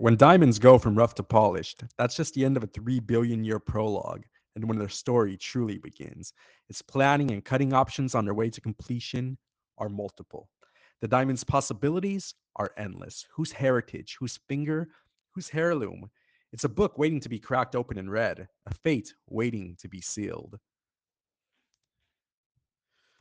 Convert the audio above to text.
When diamonds go from rough to polished, that's just the end of a 3 billion year prologue, and when their story truly begins. Its planning and cutting options on their way to completion are multiple. The diamond's possibilities are endless. Whose heritage, whose finger, whose heirloom? It's a book waiting to be cracked open and read, a fate waiting to be sealed.